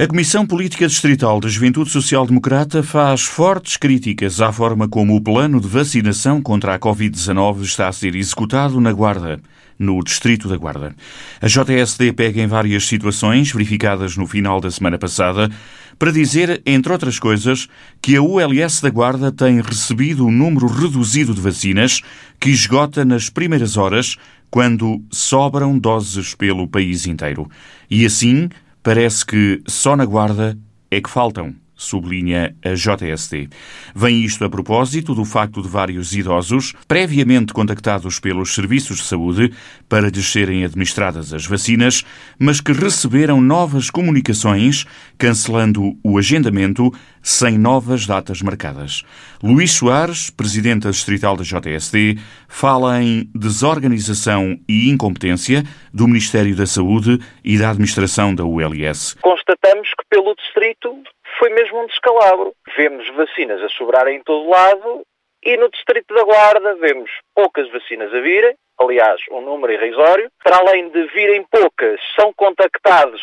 A Comissão Política Distrital da Juventude Social Democrata faz fortes críticas à forma como o plano de vacinação contra a Covid-19 está a ser executado na Guarda, no Distrito da Guarda. A JSD pega em várias situações verificadas no final da semana passada para dizer, entre outras coisas, que a ULS da Guarda tem recebido um número reduzido de vacinas que esgota nas primeiras horas, quando sobram doses pelo país inteiro. E assim, Parece que só na Guarda é que faltam sublinha a JST. Vem isto a propósito do facto de vários idosos, previamente contactados pelos serviços de saúde para lhes serem administradas as vacinas, mas que receberam novas comunicações, cancelando o agendamento sem novas datas marcadas. Luís Soares, presidente distrital da JST, fala em desorganização e incompetência do Ministério da Saúde e da administração da ULS. Constatamos pelo distrito foi mesmo um descalabro. Vemos vacinas a sobrar em todo lado e no Distrito da Guarda vemos poucas vacinas a virem, aliás, um número irrisório. Para além de virem poucas, são contactados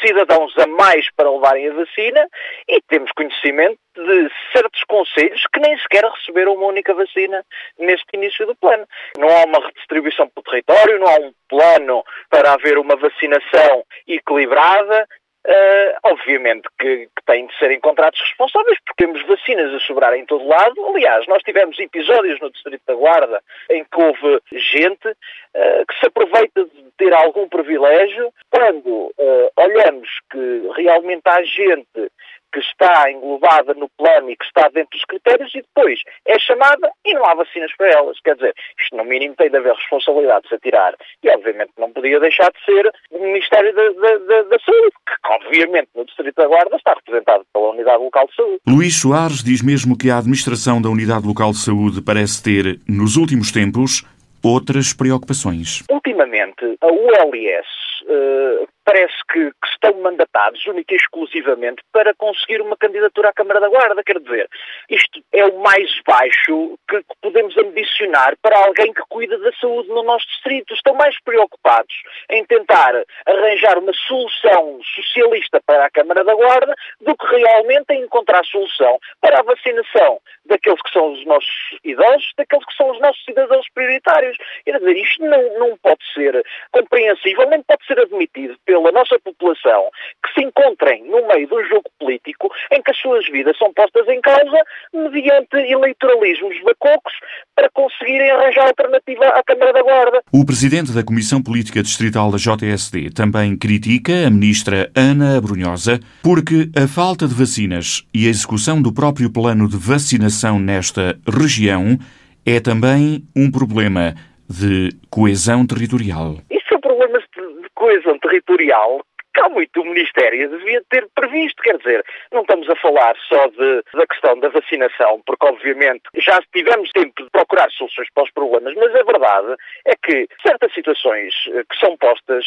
cidadãos a mais para levarem a vacina e temos conhecimento de certos conselhos que nem sequer receberam uma única vacina neste início do plano. Não há uma redistribuição pelo território, não há um plano para haver uma vacinação equilibrada, Uh, obviamente que, que, têm de ser encontrados responsáveis, porque temos vacinas a sobrar em todo lado. Aliás, nós tivemos episódios no Distrito da Guarda em que houve gente uh, que se aproveita de ter algum privilégio quando uh, olhamos que realmente há gente que está englobada no plano e que está dentro dos critérios e depois é chamada e não há vacinas para elas. Quer dizer, isto no mínimo tem de haver responsabilidades a tirar. E obviamente não podia deixar de ser o Ministério da, da, da, da Saúde, que obviamente no Distrito da Guarda está representado pela Unidade Local de Saúde. Luís Soares diz mesmo que a administração da Unidade Local de Saúde parece ter, nos últimos tempos, outras preocupações. Ultimamente, a ULS uh, parece que, que, estão mandatados única e exclusivamente para conseguir uma candidatura à Câmara da Guarda. Quer dizer, isto é o mais baixo que, que podemos ambicionar para alguém que cuida da saúde no nosso distrito. Estão mais preocupados em tentar arranjar uma solução socialista para a Câmara da Guarda do que realmente em encontrar solução para a vacinação daqueles que são os nossos idosos, daqueles que são os nossos cidadãos prioritários. Quer dizer, isto não, não pode ser compreensível, nem pode ser admitido pela nossa população que se encontrem no meio de um jogo político em que as suas vidas são postas em causa mediante eleitoralismos bacocos para conseguirem arranjar alternativa à Câmara da Guarda. O presidente da Comissão Política Distrital da JSD também critica a ministra Ana Abrunhosa porque a falta de vacinas e a execução do próprio plano de vacinação nesta região é também um problema de coesão territorial. Isso é um problema de coesão territorial que há muito o Ministério devia ter previsto. Quer dizer, não estamos a falar só de, da questão da vacinação, porque obviamente já tivemos tempo de procurar soluções para os problemas, mas a verdade é que certas situações eh, que são postas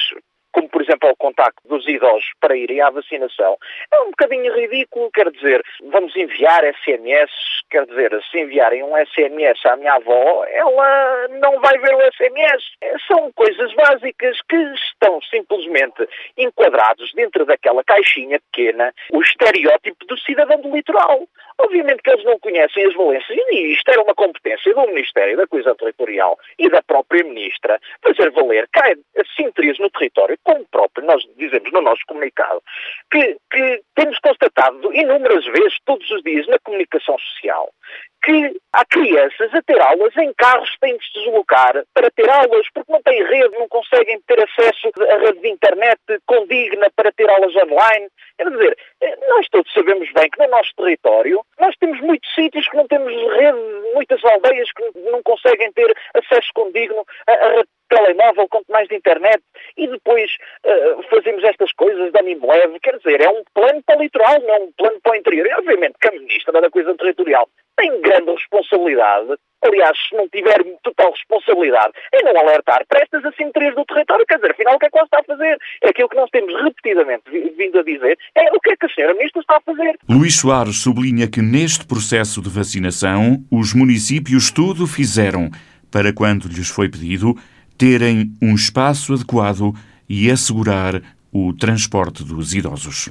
como por exemplo ao contacto dos idosos para irem à vacinação, é um bocadinho ridículo, quer dizer, vamos enviar SMS, quer dizer, se enviarem um SMS à minha avó, ela não vai ver o SMS. São coisas básicas que estão simplesmente enquadrados dentro daquela caixinha pequena, o estereótipo do cidadão do litoral. Obviamente que eles não conhecem as valências, e isto era uma competência do Ministério da Coisa Territorial e da própria Ministra, fazer valer que há assinterias no território, como próprio nós dizemos no nosso comunicado, que, que temos constatado inúmeras vezes, todos os dias, na comunicação social, que há crianças a ter aulas em carros que têm de se deslocar para ter aulas porque não têm rede, não conseguem ter acesso à rede de internet condigna para ter aulas online. Quer dizer, nós todos sabemos bem que no nosso território nós temos muitos sítios que não temos rede, muitas aldeias que não conseguem ter acesso condigno a rede telemóvel, quanto mais de internet, e depois uh, fazemos estas coisas de animo leve. Quer dizer, é um plano para o litoral, não é um plano para o interior. E, obviamente, que a Ministra da Coisa Territorial tem grande responsabilidade, aliás, se não tiver total responsabilidade, em não alertar para estas assimetrias do território. Quer dizer, afinal, o que é que ela está a fazer? É aquilo que nós temos repetidamente vindo a dizer, é o que é que a senhora Ministra está a fazer. Luís Soares sublinha que neste processo de vacinação, os municípios tudo fizeram para, quando lhes foi pedido, terem um espaço adequado e assegurar o transporte dos idosos.